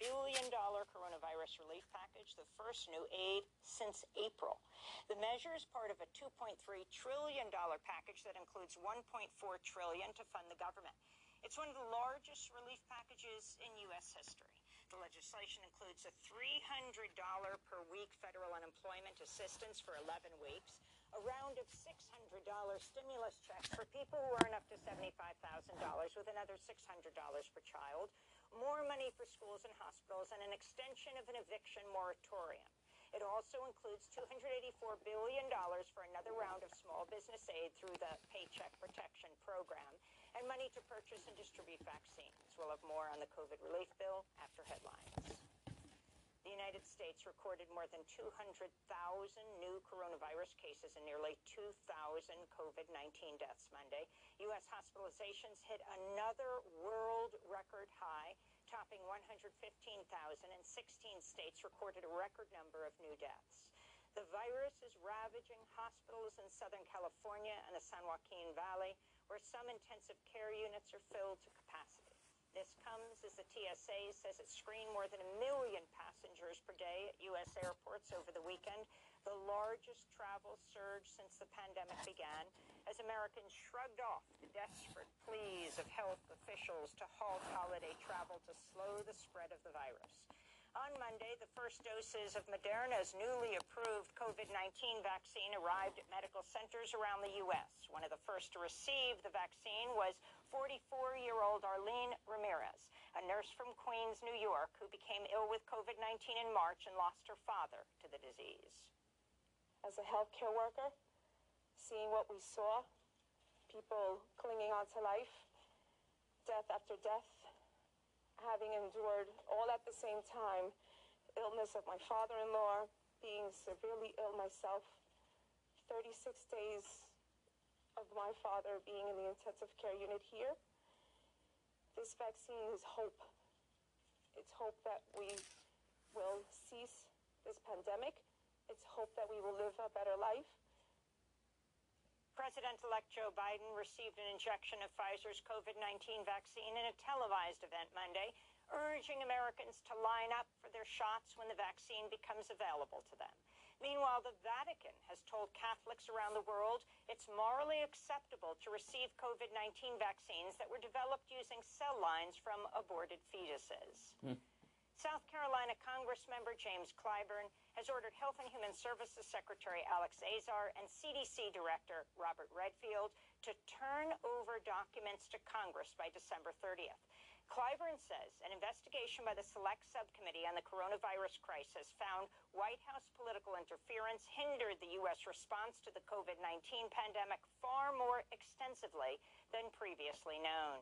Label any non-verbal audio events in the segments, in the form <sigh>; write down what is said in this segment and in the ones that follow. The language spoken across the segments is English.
billion coronavirus relief package, the first new aid since April. The measure is part of a $2.3 trillion package that includes $1.4 trillion to fund the government. It's one of the largest relief packages in U.S. history. The legislation includes a $300 per week federal unemployment assistance for 11 weeks, a round of $600 stimulus checks for people who earn up to $75,000 with another $600 per child, more money for schools and hospitals, and an extension of an eviction moratorium. It also includes $284 billion for another round of small business aid through the Paycheck Protection Program and money to purchase and distribute vaccines. We'll have more on the COVID relief bill after headlines. The United States recorded more than 200,000 new coronavirus cases and nearly 2,000 COVID-19 deaths Monday. U.S. hospitalizations hit another world record high, topping 115,000 and 16 states recorded a record number of new deaths. The virus is ravaging hospitals in Southern California and the San Joaquin Valley, where some intensive care units are filled to capacity. As the TSA says it screened more than a million passengers per day at U.S. airports over the weekend, the largest travel surge since the pandemic began, as Americans shrugged off the desperate pleas of health officials to halt holiday travel to slow the spread of the virus. On Monday, the first doses of Moderna's newly approved COVID-19 vaccine arrived at medical centers around the U.S. One of the first to receive the vaccine was 44-year-old Arlene Ramirez, a nurse from Queens, New York, who became ill with COVID-19 in March and lost her father to the disease. As a healthcare worker, seeing what we saw, people clinging on to life, death after death, having endured all at the same time illness of my father-in-law, being severely ill myself, 36 days of my father being in the intensive care unit here. This vaccine is hope. It's hope that we will cease this pandemic. It's hope that we will live a better life. President-elect Joe Biden received an injection of Pfizer's COVID-19 vaccine in a televised event Monday, urging Americans to line up for their shots when the vaccine becomes available to them. Meanwhile, the Vatican has told Catholics around the world it's morally acceptable to receive COVID-19 vaccines that were developed using cell lines from aborted fetuses. Hmm. South Carolina Congressmember James Clyburn has ordered Health and Human Services Secretary Alex Azar and CDC Director Robert Redfield to turn over documents to Congress by December 30th. Clyburn says an investigation by the Select Subcommittee on the coronavirus crisis found White House political interference hindered the U.S. response to the COVID 19 pandemic far more extensively than previously known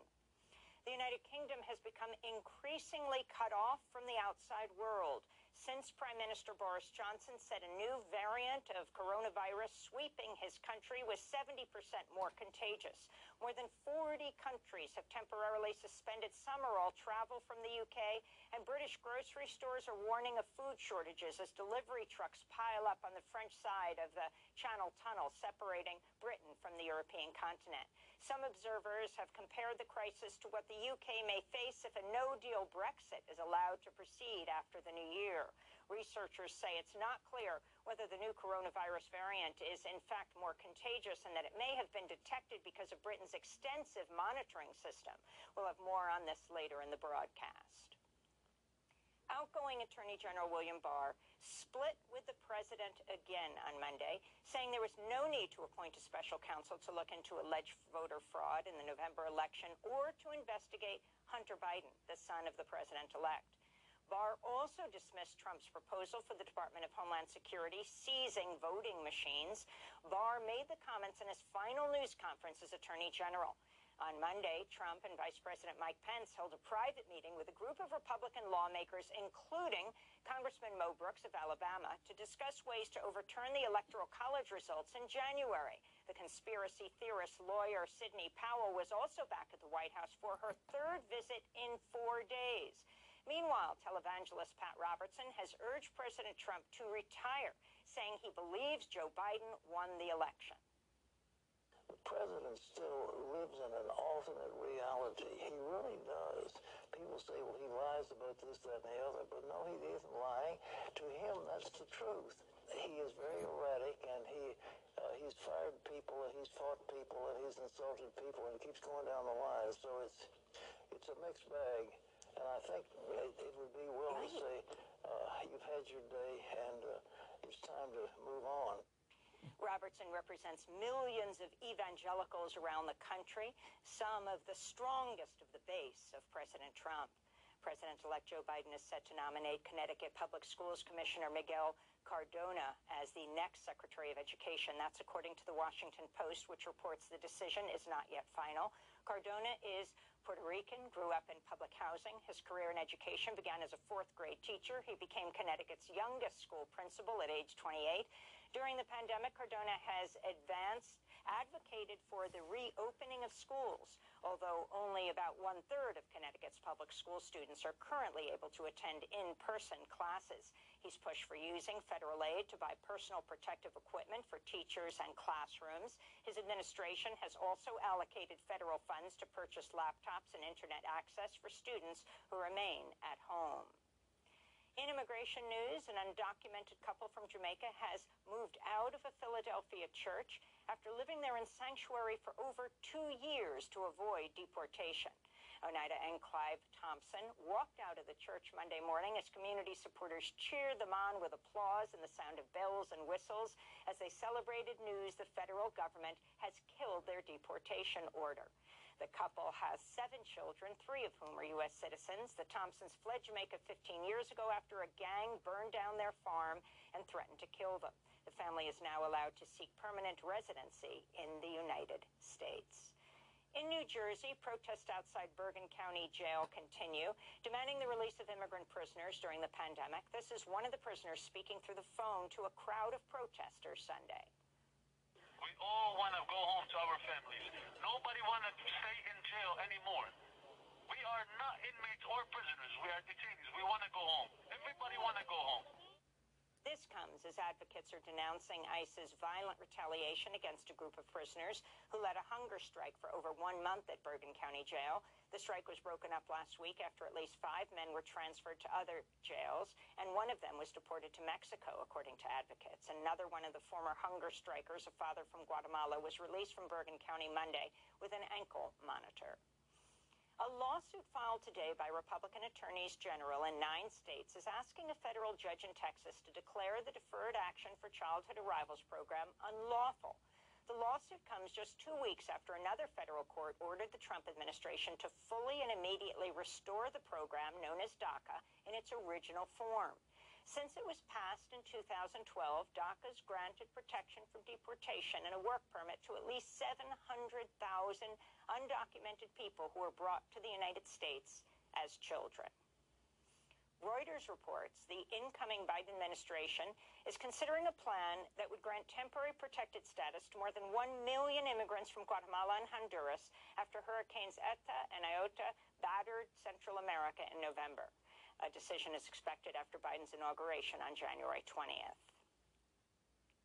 the United Kingdom has become increasingly cut off from the outside world since Prime Minister Boris Johnson said a new variant of coronavirus sweeping his country was 70% more contagious. More than 40 countries have temporarily suspended some or all travel from the UK, and British grocery stores are warning of food shortages as delivery trucks pile up on the French side of the Channel Tunnel separating Britain from the European continent. Some observers have compared the crisis to what the UK may face if a no-deal Brexit is allowed to proceed after the new year. Researchers say it's not clear whether the new coronavirus variant is in fact more contagious and that it may have been detected because of Britain's extensive monitoring system. We'll have more on this later in the broadcast outgoing Attorney General William Barr split with the president again on Monday, saying there was no need to appoint a special counsel to look into alleged voter fraud in the November election or to investigate Hunter Biden, the son of the president-elect. Barr also dismissed Trump's proposal for the Department of Homeland Security seizing voting machines. Barr made the comments in his final news conference as Attorney General. On Monday, Trump and Vice President Mike Pence held a private meeting with a group of Republican lawmakers, including Congressman Mo Brooks of Alabama, to discuss ways to overturn the Electoral College results in January. The conspiracy theorist lawyer Sidney Powell was also back at the White House for her third visit in four days. Meanwhile, televangelist Pat Robertson has urged President Trump to retire, saying he believes Joe Biden won the election. the president still lives in an alternate reality. He really does. People say, well, he lies about this, that, and the other, but no, he isn't lying. To him, that's the truth. He is very erratic, and he uh, he's fired people, and he's fought people, and he's insulted people, and he keeps going down the line. So it's it's a mixed bag, and I think it, it would be well to say, uh, you've had your day, and uh, it's time to move on. Robertson represents millions of evangelicals around the country, some of the strongest of the base of President Trump. President-elect Joe Biden is set to nominate Connecticut Public Schools Commissioner Miguel Cardona as the next Secretary of Education. That's according to the Washington Post, which reports the decision is not yet final. Cardona is Puerto Rican, grew up in public housing. His career in education began as a fourth grade teacher. He became Connecticut's youngest school principal at age 28. During the pandemic, Cardona has advanced, advocated for the reopening of schools, although only about one third of Connecticut's public school students are currently able to attend in person classes. He's pushed for using federal aid to buy personal protective equipment for teachers and classrooms. His administration has also allocated federal funds to purchase laptops and internet access for students who remain at home. In immigration news, an undocumented couple from Jamaica has moved out of a Philadelphia church after living there in sanctuary for over two years to avoid deportation. Oneita and Clive Thompson walked out of the church Monday morning as community supporters cheered them on with applause and the sound of bells and whistles as they celebrated news the federal government has killed their deportation order. The couple has seven children, three of whom are U.S. citizens. The Thompsons fled Jamaica 15 years ago after a gang burned down their farm and threatened to kill them. The family is now allowed to seek permanent residency in the United States. In New Jersey, protests outside Bergen County Jail continue, demanding the release of immigrant prisoners during the pandemic. This is one of the prisoners speaking through the phone to a crowd of protesters Sunday. We all want to go home to our families. Nobody want to stay in jail anymore. We are not inmates or prisoners. We are detainees. We want to go home. Everybody want to go home. This comes as advocates are denouncing ICE's violent retaliation against a group of prisoners who led a hunger strike for over one month at Bergen County Jail. The strike was broken up last week after at least five men were transferred to other jails, and one of them was deported to Mexico, according to advocates. Another one of the former hunger strikers, a father from Guatemala, was released from Bergen County Monday with an ankle monitor. A lawsuit filed today by Republican attorneys general in nine states is asking a federal judge in Texas to declare the Deferred Action for Childhood Arrivals program unlawful. The lawsuit comes just two weeks after another federal court ordered the Trump administration to fully and immediately restore the program known as DACA in its original form. Since it was passed in 2012, DACA's granted protection from deportation and a work permit to at least 700,000 undocumented people who were brought to the United States as children. Reuters reports the incoming Biden administration is considering a plan that would grant temporary protected status to more than 1 million immigrants from Guatemala and Honduras after Hurricanes Eta and Iota battered Central America in November. A decision is expected after Biden's inauguration on January 20th.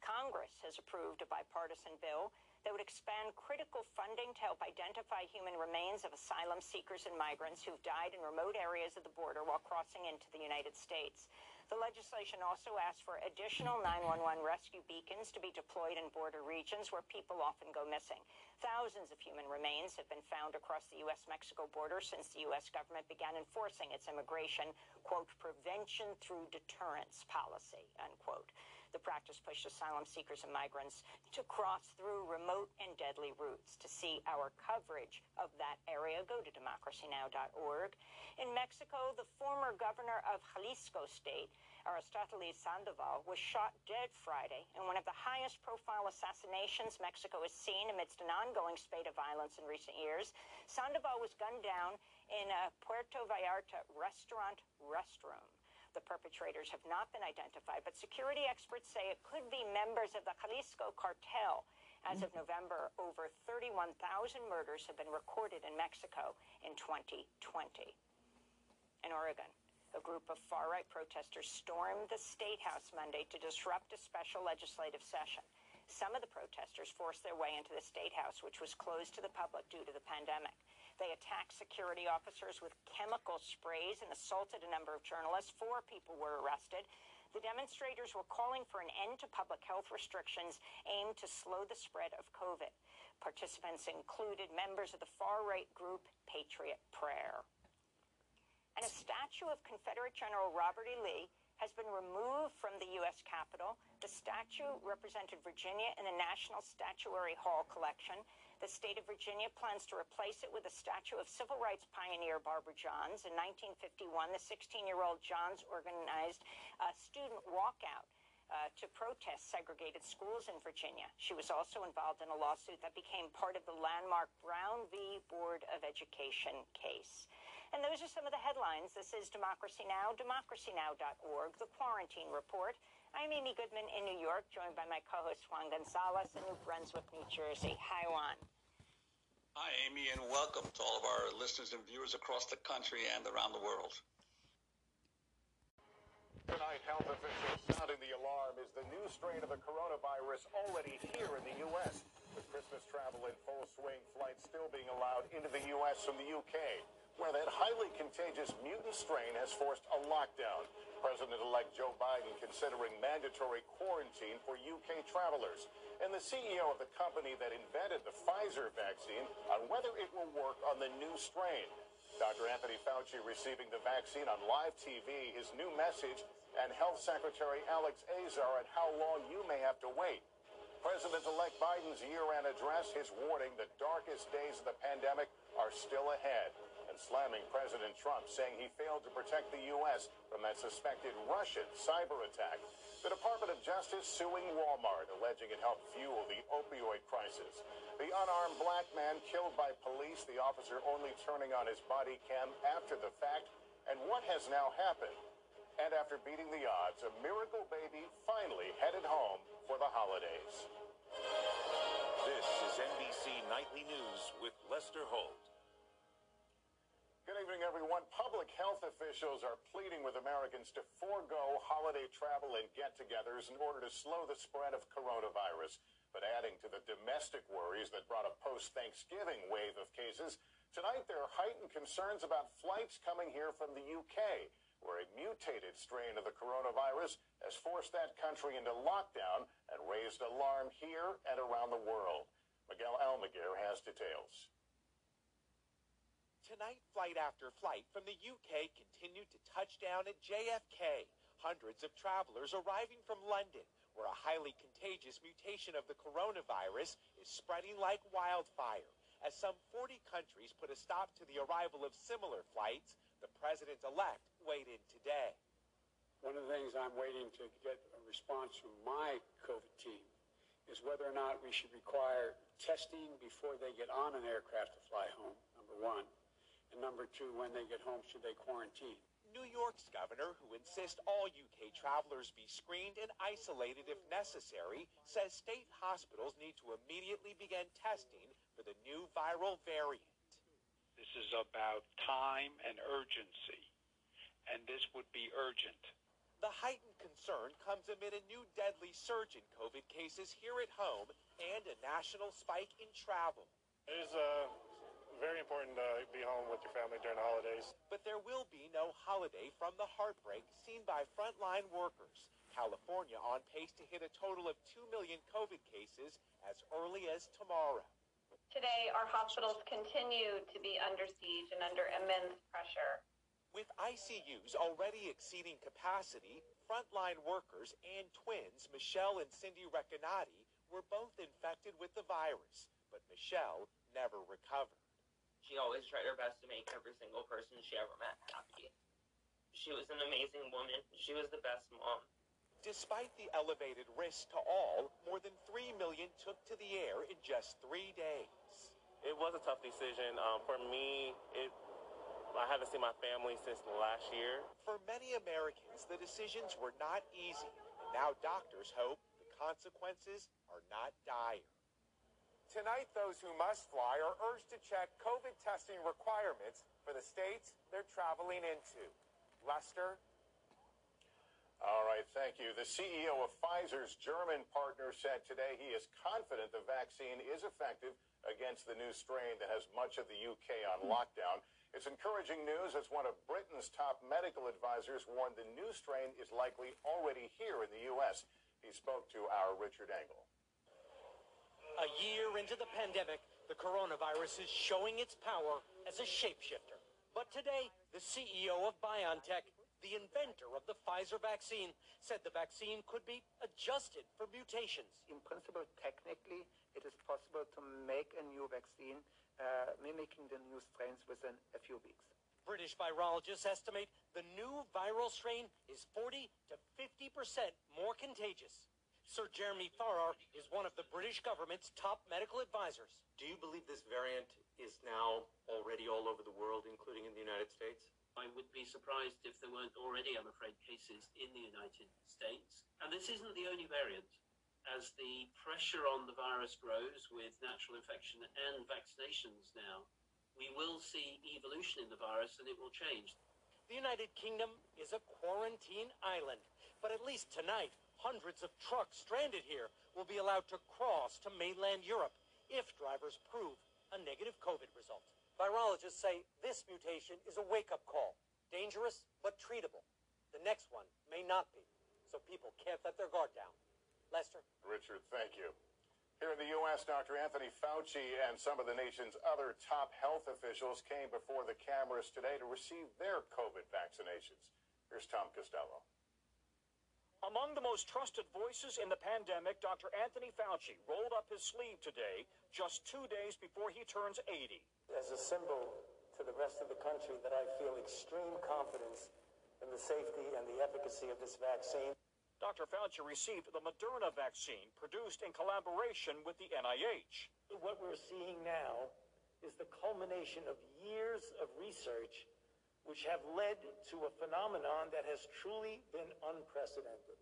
Congress has approved a bipartisan bill that would expand critical funding to help identify human remains of asylum seekers and migrants who've died in remote areas of the border while crossing into the United States. The legislation also asks for additional 911 rescue beacons to be deployed in border regions where people often go missing. Thousands of human remains have been found across the U.S.-Mexico border since the U.S. government began enforcing its immigration, quote, prevention through deterrence policy, unquote. The practice pushed asylum seekers and migrants to cross through remote and deadly routes. To see our coverage of that area, go to democracynow.org. In Mexico, the former governor of Jalisco state, Aristoteles Sandoval, was shot dead Friday in one of the highest profile assassinations Mexico has seen amidst an ongoing spate of violence in recent years. Sandoval was gunned down in a Puerto Vallarta restaurant restroom. The perpetrators have not been identified, but security experts say it could be members of the Jalisco cartel. As of November, over 31,000 murders have been recorded in Mexico in 2020. In Oregon, a group of far right protesters stormed the state house Monday to disrupt a special legislative session. Some of the protesters forced their way into the State House, which was closed to the public due to the pandemic. They attacked security officers with chemical sprays and assaulted a number of journalists. Four people were arrested. The demonstrators were calling for an end to public health restrictions aimed to slow the spread of COVID. Participants included members of the far right group Patriot Prayer. And a statue of Confederate General Robert E. Lee has been removed from the U.S. Capitol. The statue represented Virginia in the National Statuary Hall collection. The state of Virginia plans to replace it with a statue of civil rights pioneer Barbara Johns. In 1951, the 16-year-old Johns organized a student walkout uh, to protest segregated schools in Virginia. She was also involved in a lawsuit that became part of the landmark Brown v. Board of Education case. And those are some of the headlines. This is Democracy Now!, democracynow.org, the Quarantine Report. I'm Amy Goodman in New York, joined by my co-host Juan Gonzalez in New Brunswick, New Jersey. Hi, Juan. Hi, Amy, and welcome to all of our listeners and viewers across the country and around the world. Tonight, health officials sounding the alarm is the new strain of the coronavirus already here in the U.S. With Christmas travel in full swing, flights still being allowed into the U.S. from the U.K., where that highly contagious mutant strain has forced a lockdown. President-elect Joe Biden considering mandatory quarantine for UK travelers. And the CEO of the company that invented the Pfizer vaccine on whether it will work on the new strain. Dr. Anthony Fauci receiving the vaccine on live TV, his new message, and Health Secretary Alex Azar at how long you may have to wait. President-elect Biden's year-end address, his warning the darkest days of the pandemic are still ahead and slamming President Trump, saying he failed to protect the U.S. from that suspected Russian cyber attack. The Department of Justice suing Walmart, alleging it helped fuel the opioid crisis. The unarmed black man killed by police, the officer only turning on his body cam after the fact. And what has now happened? And after beating the odds, a miracle baby finally headed home for the holidays. This is NBC Nightly News with Lester Holt. Good evening, everyone. Public health officials are pleading with Americans to forego holiday travel and get togethers in order to slow the spread of coronavirus. But adding to the domestic worries that brought a post Thanksgiving wave of cases, tonight there are heightened concerns about flights coming here from the UK, where a mutated strain of the coronavirus has forced that country into lockdown and raised alarm here and around the world. Miguel Almaguer has details. Tonight, flight after flight from the UK continued to touch down at JFK. Hundreds of travelers arriving from London, where a highly contagious mutation of the coronavirus is spreading like wildfire. As some 40 countries put a stop to the arrival of similar flights, the president elect weighed in today. One of the things I'm waiting to get a response from my COVID team is whether or not we should require testing before they get on an aircraft to fly home, number one. And number two, when they get home, should they quarantine? New York's governor, who insists all UK travelers be screened and isolated if necessary, says state hospitals need to immediately begin testing for the new viral variant. This is about time and urgency, and this would be urgent. The heightened concern comes amid a new deadly surge in COVID cases here at home and a national spike in travel. It is uh, very important to be home with your family during the holidays. But there will be no holiday from the heartbreak seen by frontline workers. California on pace to hit a total of 2 million COVID cases as early as tomorrow. Today, our hospitals continue to be under siege and under immense pressure. With ICUs already exceeding capacity, frontline workers and twins, Michelle and Cindy Recanati, were both infected with the virus, but Michelle never recovered. She always tried her best to make every single person she ever met happy. She was an amazing woman. She was the best mom. Despite the elevated risk to all, more than 3 million took to the air in just three days. It was a tough decision. Um, for me, it I haven't seen my family since last year. For many Americans, the decisions were not easy. And now doctors hope the consequences are not dire. Tonight, those who must fly are urged to check COVID testing requirements for the states they're traveling into. Lester? All right, thank you. The CEO of Pfizer's German partner said today he is confident the vaccine is effective against the new strain that has much of the UK on hmm. lockdown. It's encouraging news as one of Britain's top medical advisors warned the new strain is likely already here in the U.S. He spoke to our Richard Engel. A year into the pandemic, the coronavirus is showing its power as a shapeshifter. But today, the CEO of BioNTech the inventor of the Pfizer vaccine, said the vaccine could be adjusted for mutations. In principle, technically, it is possible to make a new vaccine uh, mimicking the new strains within a few weeks. British virologists estimate the new viral strain is 40 to 50 percent more contagious. Sir Jeremy Farrar is one of the British government's top medical advisors. Do you believe this variant is now already all over the world, including in the United States? I would be surprised if there weren't already, I'm afraid, cases in the United States. And this isn't the only variant. As the pressure on the virus grows with natural infection and vaccinations now, we will see evolution in the virus and it will change. The United Kingdom is a quarantine island, but at least tonight, hundreds of trucks stranded here will be allowed to cross to mainland Europe if drivers prove a negative COVID result. Virologists say this mutation is a wake-up call. Dangerous, but treatable. The next one may not be, so people can't let their guard down. Lester? Richard, thank you. Here in the U.S., Dr. Anthony Fauci and some of the nation's other top health officials came before the cameras today to receive their COVID vaccinations. Here's Tom Costello. Among the most trusted voices in the pandemic, Dr. Anthony Fauci rolled up his sleeve today, just two days before he turns 80. As a symbol to the rest of the country that I feel extreme confidence in the safety and the efficacy of this vaccine. Dr. Fauci received the Moderna vaccine produced in collaboration with the NIH. What we're seeing now is the culmination of years of research which have led to a phenomenon that has truly been unprecedented.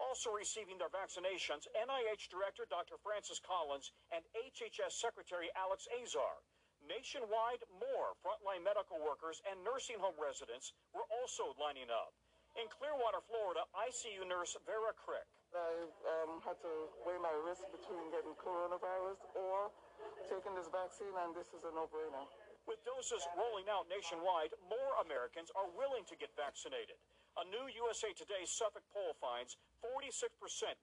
Also receiving their vaccinations, NIH Director Dr. Francis Collins and HHS Secretary Alex Azar. Nationwide, more frontline medical workers and nursing home residents were also lining up. In Clearwater, Florida, ICU nurse Vera Crick. I um, had to weigh my risk between getting coronavirus or taking this vaccine, and this is a no-brainer. With doses rolling out nationwide, more Americans are willing to get vaccinated. A new USA Today Suffolk poll finds 46%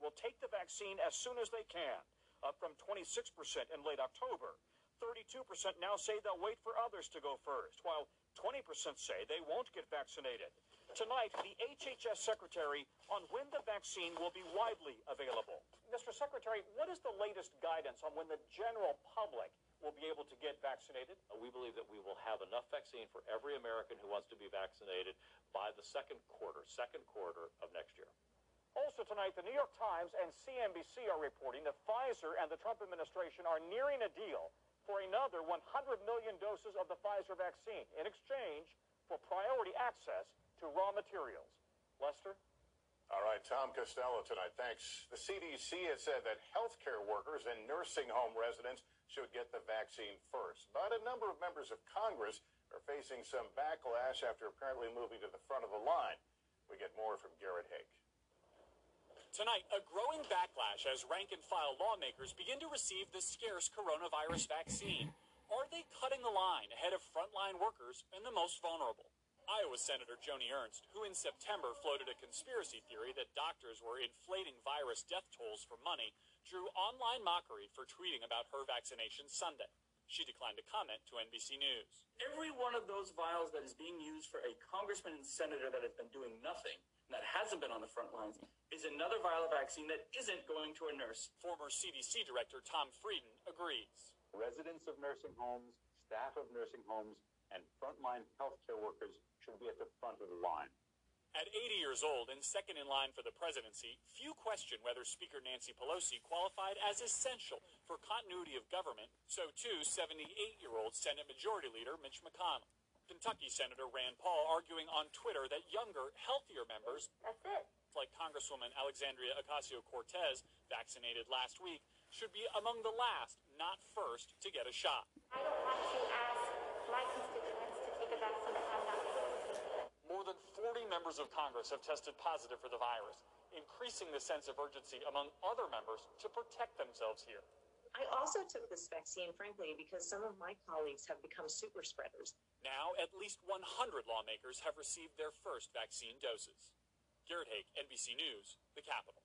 will take the vaccine as soon as they can, up from 26% in late October. 32% now say they'll wait for others to go first, while 20% say they won't get vaccinated. Tonight, the HHS Secretary on when the vaccine will be widely available. Mr. Secretary, what is the latest guidance on when the general public will be able to get vaccinated? Uh, we believe that we will have enough vaccine for every American who wants to be vaccinated by the second quarter, second quarter of next year. Also tonight, the New York Times and CNBC are reporting that Pfizer and the Trump administration are nearing a deal for another 100 million doses of the Pfizer vaccine in exchange for priority access to raw materials. Lester? All right, Tom Costello tonight. Thanks. The CDC has said that healthcare workers and nursing home residents should get the vaccine first. But a number of members of Congress are facing some backlash after apparently moving to the front of the line. We get more from Garrett Haake. Tonight, a growing backlash as rank and file lawmakers begin to receive the scarce coronavirus vaccine. Are they cutting the line ahead of frontline workers and the most vulnerable? Iowa Senator Joni Ernst, who in September floated a conspiracy theory that doctors were inflating virus death tolls for money, drew online mockery for tweeting about her vaccination Sunday. She declined to comment to NBC News. Every one of those vials that is being used for a congressman and senator that has been doing nothing, and that hasn't been on the front lines, is another vial of vaccine that isn't going to a nurse. Former CDC Director Tom Frieden agrees. Residents of nursing homes, staff of nursing homes, and frontline healthcare workers should be at the front of the line. At 80 years old and second in line for the presidency, few question whether Speaker Nancy Pelosi qualified as essential for continuity of government. So too, 78-year-old Senate Majority Leader Mitch McConnell. Kentucky Senator Rand Paul arguing on Twitter that younger, healthier members, That's it. like Congresswoman Alexandria Ocasio-Cortez, vaccinated last week, should be among the last, not first, to get a shot. I don't want to ask my constituents to take a vaccine that I'm not going to take. More than 40 members of Congress have tested positive for the virus, increasing the sense of urgency among other members to protect themselves here. I also took this vaccine, frankly, because some of my colleagues have become super spreaders. Now, at least 100 lawmakers have received their first vaccine doses. Garrett Haake, NBC News, the Capitol.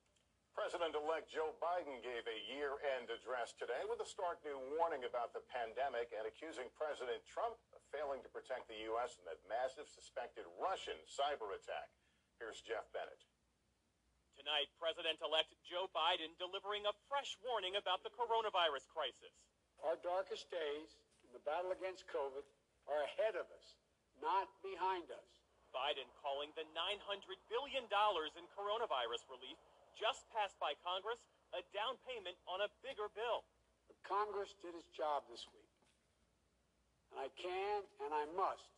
President-elect Joe Biden gave a year-end address today with a stark new warning about the pandemic and accusing President Trump of failing to protect the U.S. in that massive suspected Russian cyber attack. Here's Jeff Bennett. Tonight, President-elect Joe Biden delivering a fresh warning about the coronavirus crisis. Our darkest days in the battle against COVID are ahead of us, not behind us. Biden calling the $900 billion in coronavirus relief just passed by Congress a down payment on a bigger bill. But Congress did its job this week. And I can and I must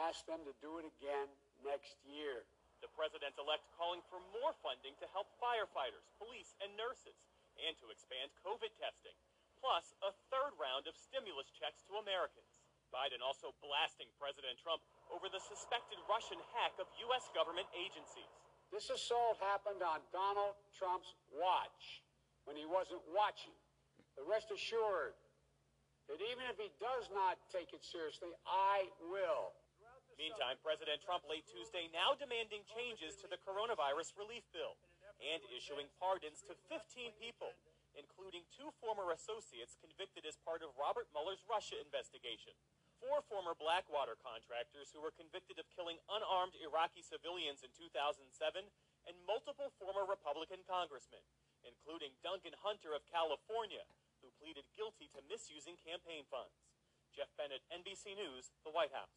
ask them to do it again next year. The president elect calling for more funding to help firefighters, police, and nurses, and to expand COVID testing, plus a third round of stimulus checks to Americans. Biden also blasting President Trump over the suspected Russian hack of U.S. government agencies. This assault happened on Donald Trump's watch when he wasn't watching. But rest assured that even if he does not take it seriously, I will. Meantime, President Trump late Tuesday now demanding changes to the coronavirus relief bill and issuing pardons to 15 people, including two former associates convicted as part of Robert Mueller's Russia investigation four former Blackwater contractors who were convicted of killing unarmed Iraqi civilians in 2007, and multiple former Republican congressmen, including Duncan Hunter of California, pleaded guilty to misusing campaign funds. Jeff Bennett, NBC News, the White House.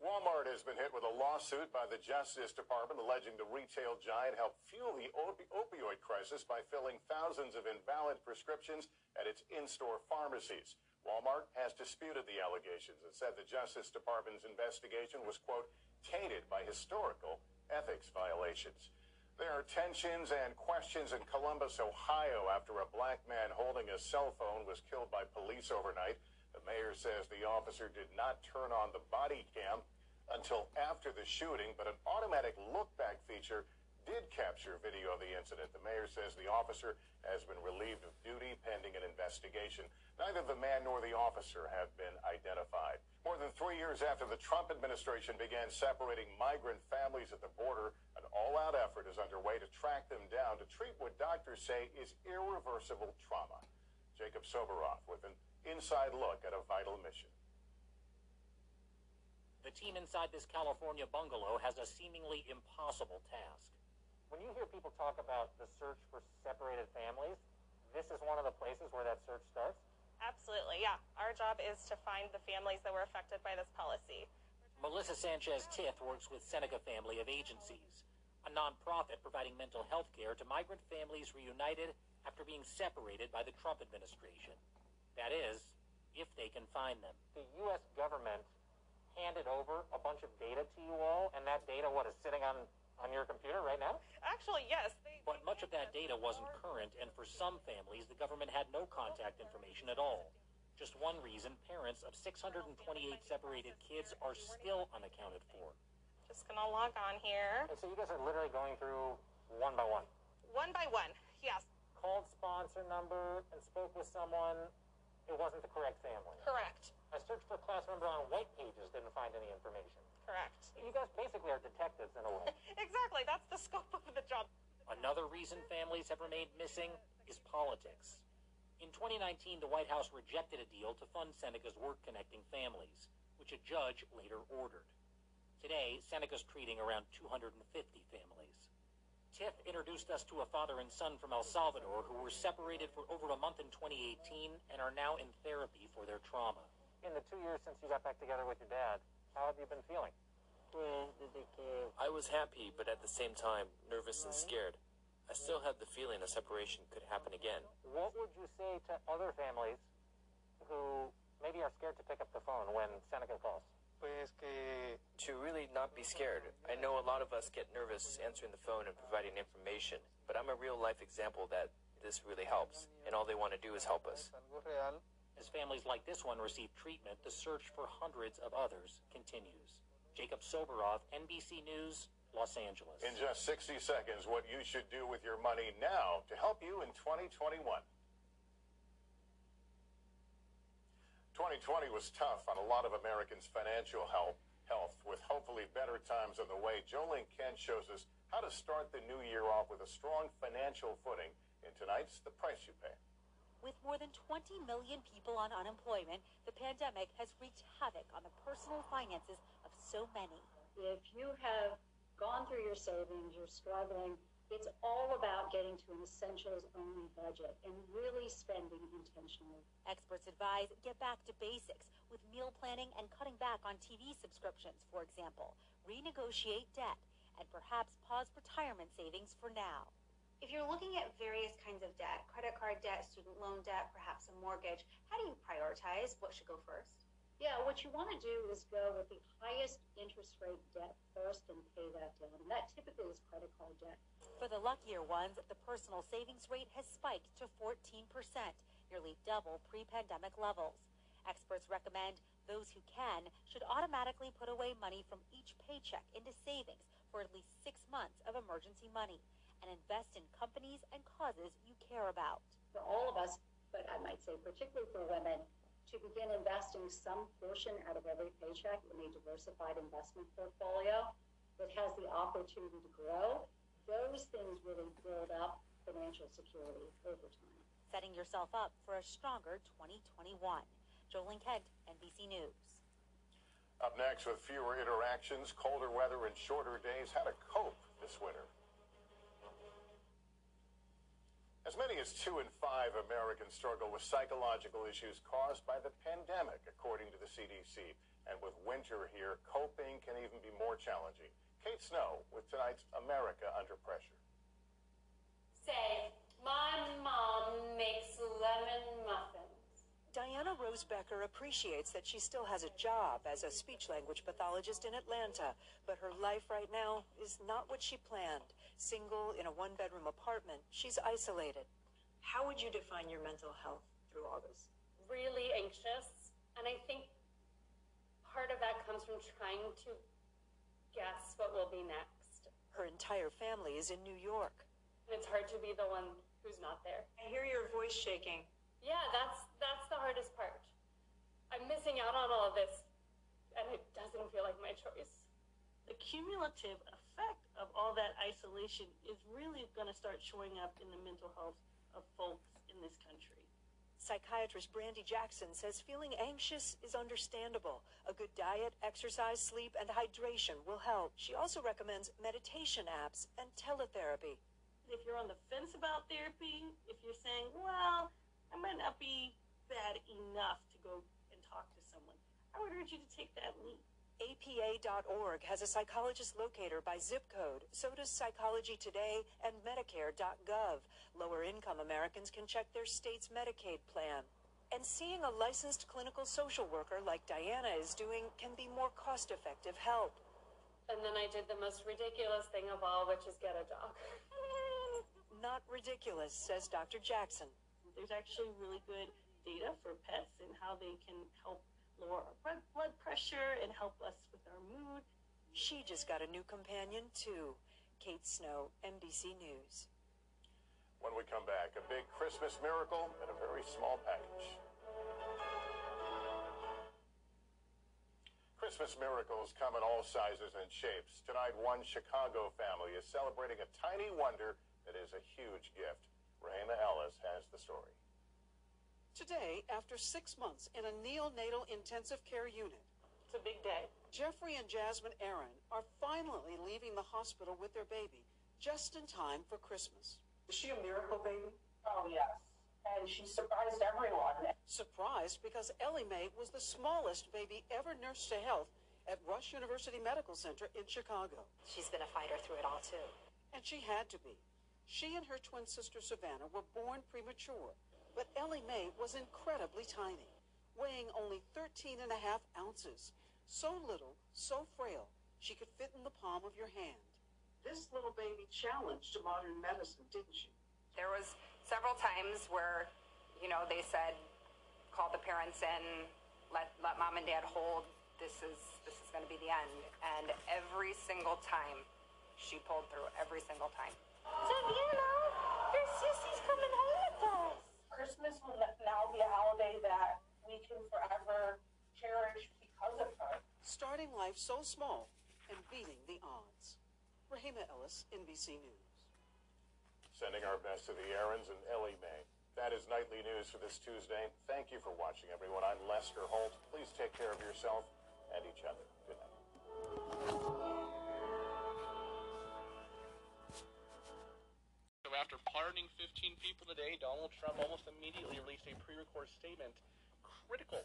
Walmart has been hit with a lawsuit by the Justice Department alleging the retail giant helped fuel the op- opioid crisis by filling thousands of invalid prescriptions at its in-store pharmacies. Walmart has disputed the allegations and said the Justice Department's investigation was, quote, tainted by historical ethics violations. There are tensions and questions in Columbus, Ohio, after a black man holding a cell phone was killed by police overnight. The mayor says the officer did not turn on the body cam until after the shooting, but an automatic look back feature did capture video of the incident. The mayor says the officer has been relieved of duty pending an investigation. Neither the man nor the officer have been identified. More than three years after the Trump administration began separating migrant families at the border, an all-out effort is underway to track them down to treat what doctors say is irreversible trauma. Jacob Soboroff with an inside look at a vital mission. The team inside this California bungalow has a seemingly impossible task. When you hear people talk about the search for separated families, this is one of the places where that search starts? Absolutely, yeah. Our job is to find the families that were affected by this policy. Melissa Sanchez Tith works with Seneca Family of Agencies, a nonprofit providing mental health care to migrant families reunited after being separated by the Trump administration. That is, if they can find them. The U.S. government handed over a bunch of data to you all, and that data, what, is sitting on on your computer right now? Actually, yes. They, but much of that data wasn't current, and for some families, the government had no contact information at all. Just one reason parents of 628 separated kids are still unaccounted for. Just gonna log on here. And so you guys are literally going through one by one? One by one, yes. Called sponsor number and spoke with someone. It wasn't the correct family. Correct. I searched for class member on white pages, didn't find any information. Correct. You guys basically are detectives in a way. <laughs> exactly. That's the scope of the job. Another reason families have remained missing is politics. In 2019, the White House rejected a deal to fund Seneca's work connecting families, which a judge later ordered. Today, Seneca's treating around 250 families. Tiff introduced us to a father and son from El Salvador who were separated for over a month in 2018 and are now in therapy for their trauma. In the two years since you got back together with your dad, how have you been feeling? I was happy, but at the same time, nervous and scared. I still had the feeling a separation could happen again. What would you say to other families who maybe are scared to pick up the phone when Seneca calls? To really not be scared. I know a lot of us get nervous answering the phone and providing information, but I'm a real life example that this really helps, and all they want to do is help us. As families like this one receive treatment, the search for hundreds of others continues. Jacob Soboroff, NBC News, Los Angeles. In just 60 seconds, what you should do with your money now to help you in 2021. 2020 was tough on a lot of Americans' financial health, health. With hopefully better times on the way, Jolene Kent shows us how to start the new year off with a strong financial footing in tonight's The Price You Pay. With more than 20 million people on unemployment, the pandemic has wreaked havoc on the personal finances of so many. If you have gone through your savings, you're struggling, it's all about getting to an essentials only budget and really spending intentionally. Experts advise get back to basics with meal planning and cutting back on TV subscriptions, for example. Renegotiate debt and perhaps pause retirement savings for now. If you're looking at various kinds of debt, credit card debt, student loan debt, perhaps a mortgage, how do you prioritize what should go first? Yeah, what you want to do is go with the highest interest rate debt first and pay that down. And that typically is credit card debt. For the luckier ones, the personal savings rate has spiked to 14%, nearly double pre pandemic levels. Experts recommend those who can should automatically put away money from each paycheck into savings for at least six months of emergency money and invest in companies and causes you care about. For all of us, but I might say particularly for women, to begin investing some portion out of every paycheck in a diversified investment portfolio that has the opportunity to grow, those things really build up financial security over time. Setting yourself up for a stronger 2021. Jolene Kent, NBC News. Up next, with fewer interactions, colder weather, and shorter days, how to cope this winter. As many as two in five Americans struggle with psychological issues caused by the pandemic, according to the CDC. And with winter here, coping can even be more challenging. Kate Snow with tonight's America Under Pressure. Say, my mom makes lemon muffins. Diana Rose Becker appreciates that she still has a job as a speech language pathologist in Atlanta, but her life right now is not what she planned. Single in a one bedroom apartment, she's isolated. How would you define your mental health through all this? Really anxious. And I think part of that comes from trying to guess what will be next. Her entire family is in New York. And it's hard to be the one who's not there. I hear your voice shaking. Yeah, that's that's the hardest part. I'm missing out on all of this, and it doesn't feel like my choice. The cumulative effect of all that isolation is really going to start showing up in the mental health of folks in this country. Psychiatrist Brandy Jackson says feeling anxious is understandable. A good diet, exercise, sleep, and hydration will help. She also recommends meditation apps and teletherapy. If you're on the fence about therapy, if you're saying, well, I might not be bad enough to go and talk to someone, I would urge you to take that leap. APA.org has a psychologist locator by zip code. So does Psychology Today and Medicare.gov. Lower income Americans can check their state's Medicaid plan. And seeing a licensed clinical social worker like Diana is doing can be more cost effective help. And then I did the most ridiculous thing of all, which is get a dog. <laughs> Not ridiculous, says Dr. Jackson. There's actually really good data for pets and how they can help lower our blood pressure and help us with our mood. She just got a new companion, too. Kate Snow, NBC News. When we come back, a big Christmas miracle in a very small package. Christmas miracles come in all sizes and shapes. Tonight, one Chicago family is celebrating a tiny wonder that is a huge gift. Rehema Ellis has the story. Today, after six months in a neonatal intensive care unit, it's a big day. Jeffrey and Jasmine Aaron are finally leaving the hospital with their baby just in time for Christmas. Is she a miracle baby? Oh, yes. And she surprised everyone. Surprised because Ellie Mae was the smallest baby ever nursed to health at Rush University Medical Center in Chicago. She's been a fighter through it all, too. And she had to be. She and her twin sister Savannah were born premature but Ellie Mae was incredibly tiny, weighing only 13 and a half ounces. So little, so frail, she could fit in the palm of your hand. This little baby challenged modern medicine, didn't she? There was several times where, you know, they said, call the parents in, let, let mom and dad hold this is this is going to be the end. And every single time, she pulled through. Every single time. Savannah, your sissy's coming home with us. Christmas will now be a holiday that we can forever cherish because of her. Starting life so small and beating the odds. Rehema Ellis, NBC News. Sending our best to the Aarons and Ellie Mae. That is nightly news for this Tuesday. Thank you for watching, everyone. I'm Lester Holt. Please take care of yourself and each other. Good night. After pardoning 15 people today, Donald Trump almost immediately released a pre-recorded statement critical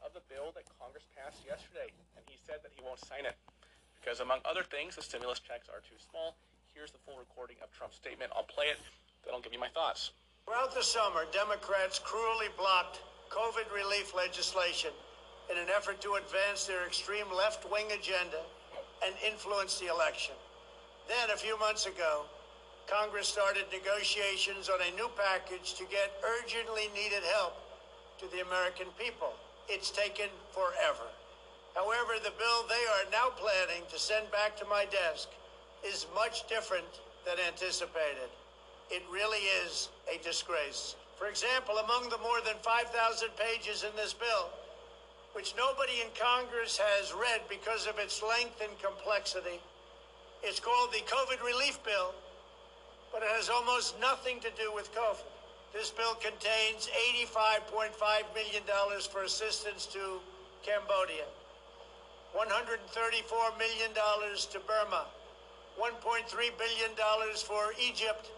of the bill that Congress passed yesterday, and he said that he won't sign it because, among other things, the stimulus checks are too small. Here's the full recording of Trump's statement. I'll play it, then I'll give you my thoughts. Throughout the summer, Democrats cruelly blocked COVID relief legislation in an effort to advance their extreme left wing agenda and influence the election. Then, a few months ago, Congress started negotiations on a new package to get urgently needed help to the American people. It's taken forever. However, the bill they are now planning to send back to my desk is much different than anticipated. It really is a disgrace. For example, among the more than 5,000 pages in this bill, which nobody in Congress has read because of its length and complexity, it's called the COVID Relief Bill, but it has almost nothing to do with COVID. This bill contains $85.5 million for assistance to Cambodia, $134 million to Burma, $1.3 billion for Egypt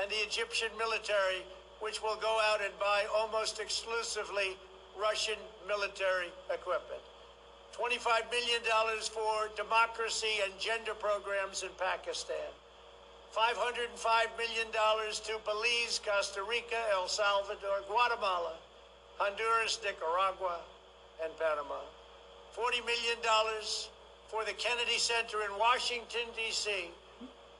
and the Egyptian military, which will go out and buy almost exclusively Russian military equipment. $25 million for democracy and gender programs in Pakistan. $505 million to Belize, Costa Rica, El Salvador, Guatemala, Honduras, Nicaragua, and Panama. $40 million for the Kennedy Center in Washington, D.C.,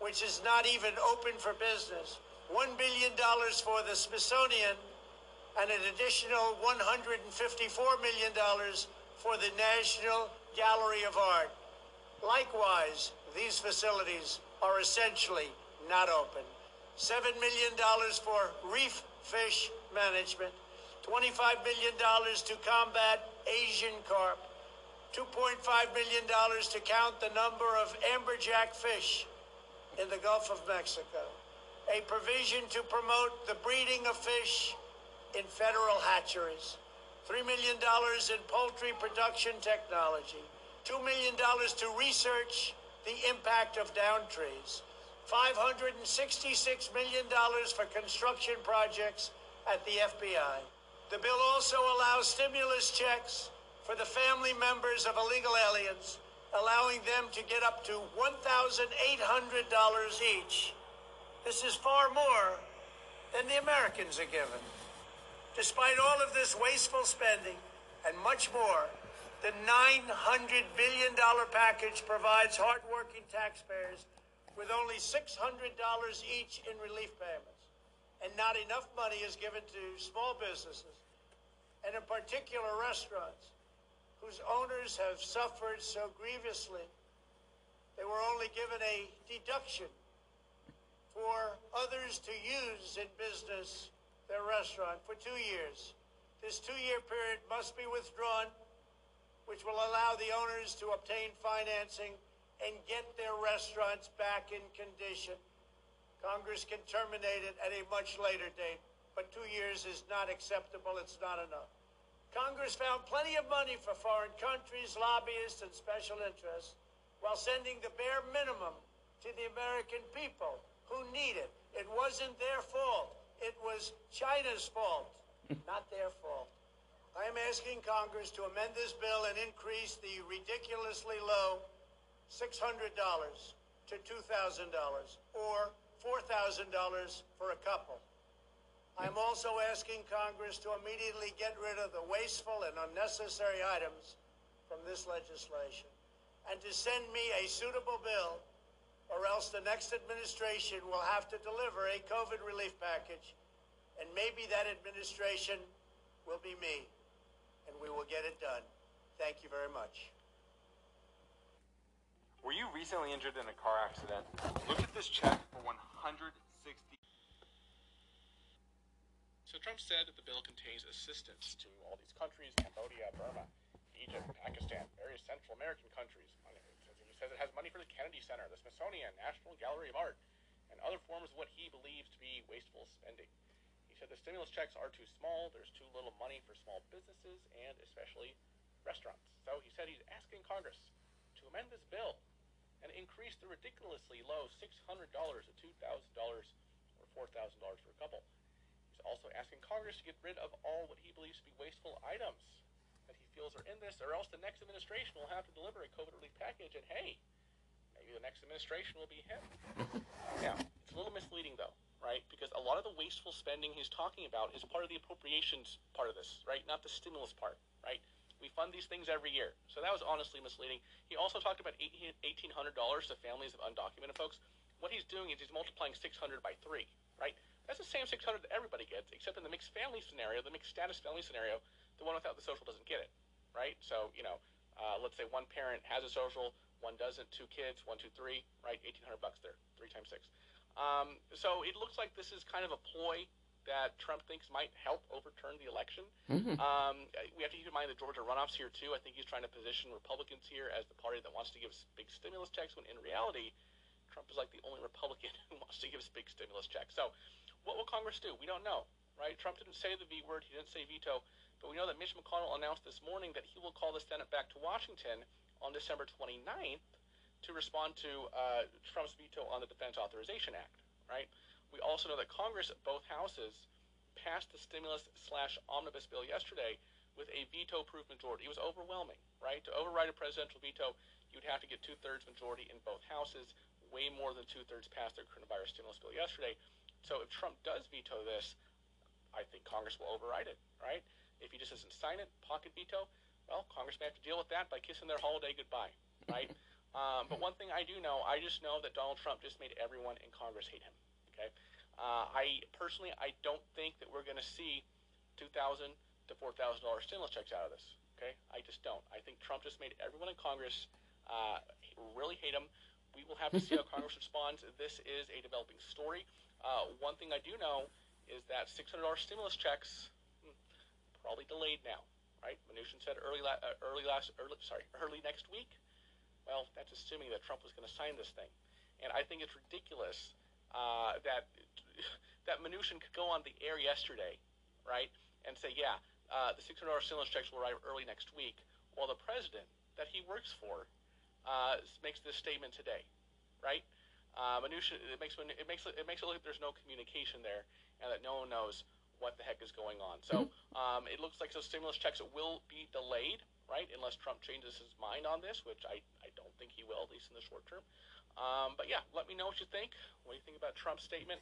which is not even open for business. $1 billion for the Smithsonian, and an additional $154 million for the National Gallery of Art. Likewise, these facilities are essentially not open. $7 million for reef fish management, $25 million to combat Asian carp, $2.5 million to count the number of amberjack fish in the Gulf of Mexico, a provision to promote the breeding of fish in federal hatcheries, $3 million in poultry production technology, $2 million to research the impact of down trees, $566 million for construction projects at the FBI. The bill also allows stimulus checks for the family members of illegal aliens, allowing them to get up to $1,800 each. This is far more than the Americans are given. Despite all of this wasteful spending and much more, the $900 billion package provides hardworking taxpayers with only $600 each in relief payments. And not enough money is given to small businesses, and in particular restaurants, whose owners have suffered so grievously. They were only given a deduction for others to use in business their restaurant for two years. This two year period must be withdrawn, which will allow the owners to obtain financing and get their restaurants back in condition. Congress can terminate it at a much later date, but two years is not acceptable. It's not enough. Congress found plenty of money for foreign countries, lobbyists, and special interests while sending the bare minimum to the American people who need it. It wasn't their fault. It was China's fault, <laughs> not their fault. I am asking Congress to amend this bill and increase the ridiculously low $600 to $2,000 or $4,000 for a couple. I'm also asking Congress to immediately get rid of the wasteful and unnecessary items from this legislation and to send me a suitable bill, or else the next administration will have to deliver a COVID relief package, and maybe that administration will be me, we will get it done. Thank you very much. Were you recently injured in a car accident? Look at this check for 160. So Trump said that the bill contains assistance to all these countries: Cambodia, Burma, Egypt, Pakistan, various Central American countries. He says it has money for the Kennedy Center, the Smithsonian, National Gallery of Art, and other forms of what he believes to be wasteful spending. He said the stimulus checks are too small. There's too little money for small businesses and especially restaurants. So he said he's asking Congress to amend this bill and increase the ridiculously low $600 to $2,000 or $4,000 for a couple. He's also asking Congress to get rid of all what he believes to be wasteful items that he feels are in this, or else the next administration will have to deliver a COVID relief package. And hey, maybe the next administration will be him. <laughs> now, it's a little misleading though, right? Because a lot of the wasteful spending he's talking about is part of the appropriations part of this, right? Not the stimulus part, right? We fund these things every year. So that was honestly misleading. He also talked about $1,800 to families of undocumented folks. What he's doing is he's multiplying 600 by 3, right? That's the same 600 that everybody gets, except in the mixed family scenario, the mixed status family scenario, the one without the social doesn't get it, right? So, you know, uh, let's say one parent has a social, one doesn't, two kids, one, two, three, right? 1800 bucks there, three times six. Um, so it looks like this is kind of a ploy that Trump thinks might help overturn the election. Mhm. Um, we have to keep in mind the Georgia runoffs here too. I think he's trying to position Republicans here as the party that wants to give big stimulus checks, when in reality, Trump is like the only Republican <laughs> who wants to give big stimulus checks. So, what will Congress do? We don't know, right? Trump didn't say the V word. He didn't say veto, but we know that Mitch McConnell announced this morning that he will call the Senate back to Washington on December 29th to respond to uh, Trump's veto on the Defense Authorization Act, right? We also know that Congress, both houses, passed the stimulus slash omnibus bill yesterday with a veto-proof majority. It was overwhelming, right? To override a presidential veto, you'd have to get two-thirds majority in both houses. Way more than two-thirds passed their coronavirus stimulus bill yesterday. So if Trump does veto this, I think Congress will override it, right? If he just doesn't sign it, pocket veto, well, Congress may have to deal with that by kissing their holiday goodbye, right? <laughs> um, but one thing I do know, I just know that Donald Trump just made everyone in Congress hate him. Okay, uh, I personally I don't think that we're going to see two thousand to four thousand dollars stimulus checks out of this. Okay, I just don't. I think Trump just made everyone in Congress uh, really hate him. We will have to see how <laughs> Congress responds. This is a developing story. Uh, one thing I do know is that six hundred dollars stimulus checks hmm, probably delayed now. Right? Mnuchin said early, la- uh, early last, early, sorry, early next week. Well, that's assuming that Trump was going to sign this thing, and I think it's ridiculous uh, that <laughs> that Mnuchin could go on the air yesterday, right, and say, yeah, uh, the $600 stimulus checks will arrive early next week, while the president that he works for uh, makes this statement today, right? Uh, Mnuchin, it makes it makes it makes it look like there's no communication there, and that no one knows what the heck is going on. So um, it looks like those stimulus checks will be delayed, right? Unless Trump changes his mind on this, which I, I think he will, at least in the short term. Um, but yeah, let me know what you think. What do you think about Trump's statement?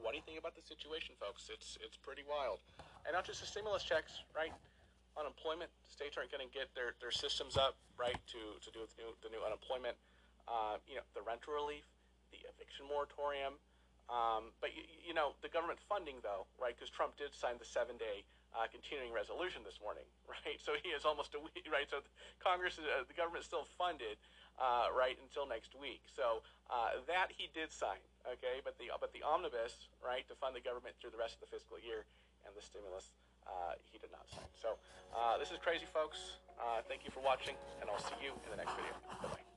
What do you think about the situation, folks? It's it's pretty wild, and not just the stimulus checks, right? Unemployment. States aren't going to get their, their systems up, right, to, to do with the new, the new unemployment. Uh, you know, the rental relief, the eviction moratorium. Um, but you, you know, the government funding, though, right? Because Trump did sign the seven-day uh, continuing resolution this morning, <laughs> right? So he is almost a week, right? So Congress, uh, the government is still funded, uh, right, until next week. So uh, that he did sign, okay? But the but the omnibus, right, to fund the government through the rest of the fiscal year and the stimulus, uh, he did not sign. So uh, this is crazy, folks. Thank you for watching, and I'll see you in the next video. Bye bye.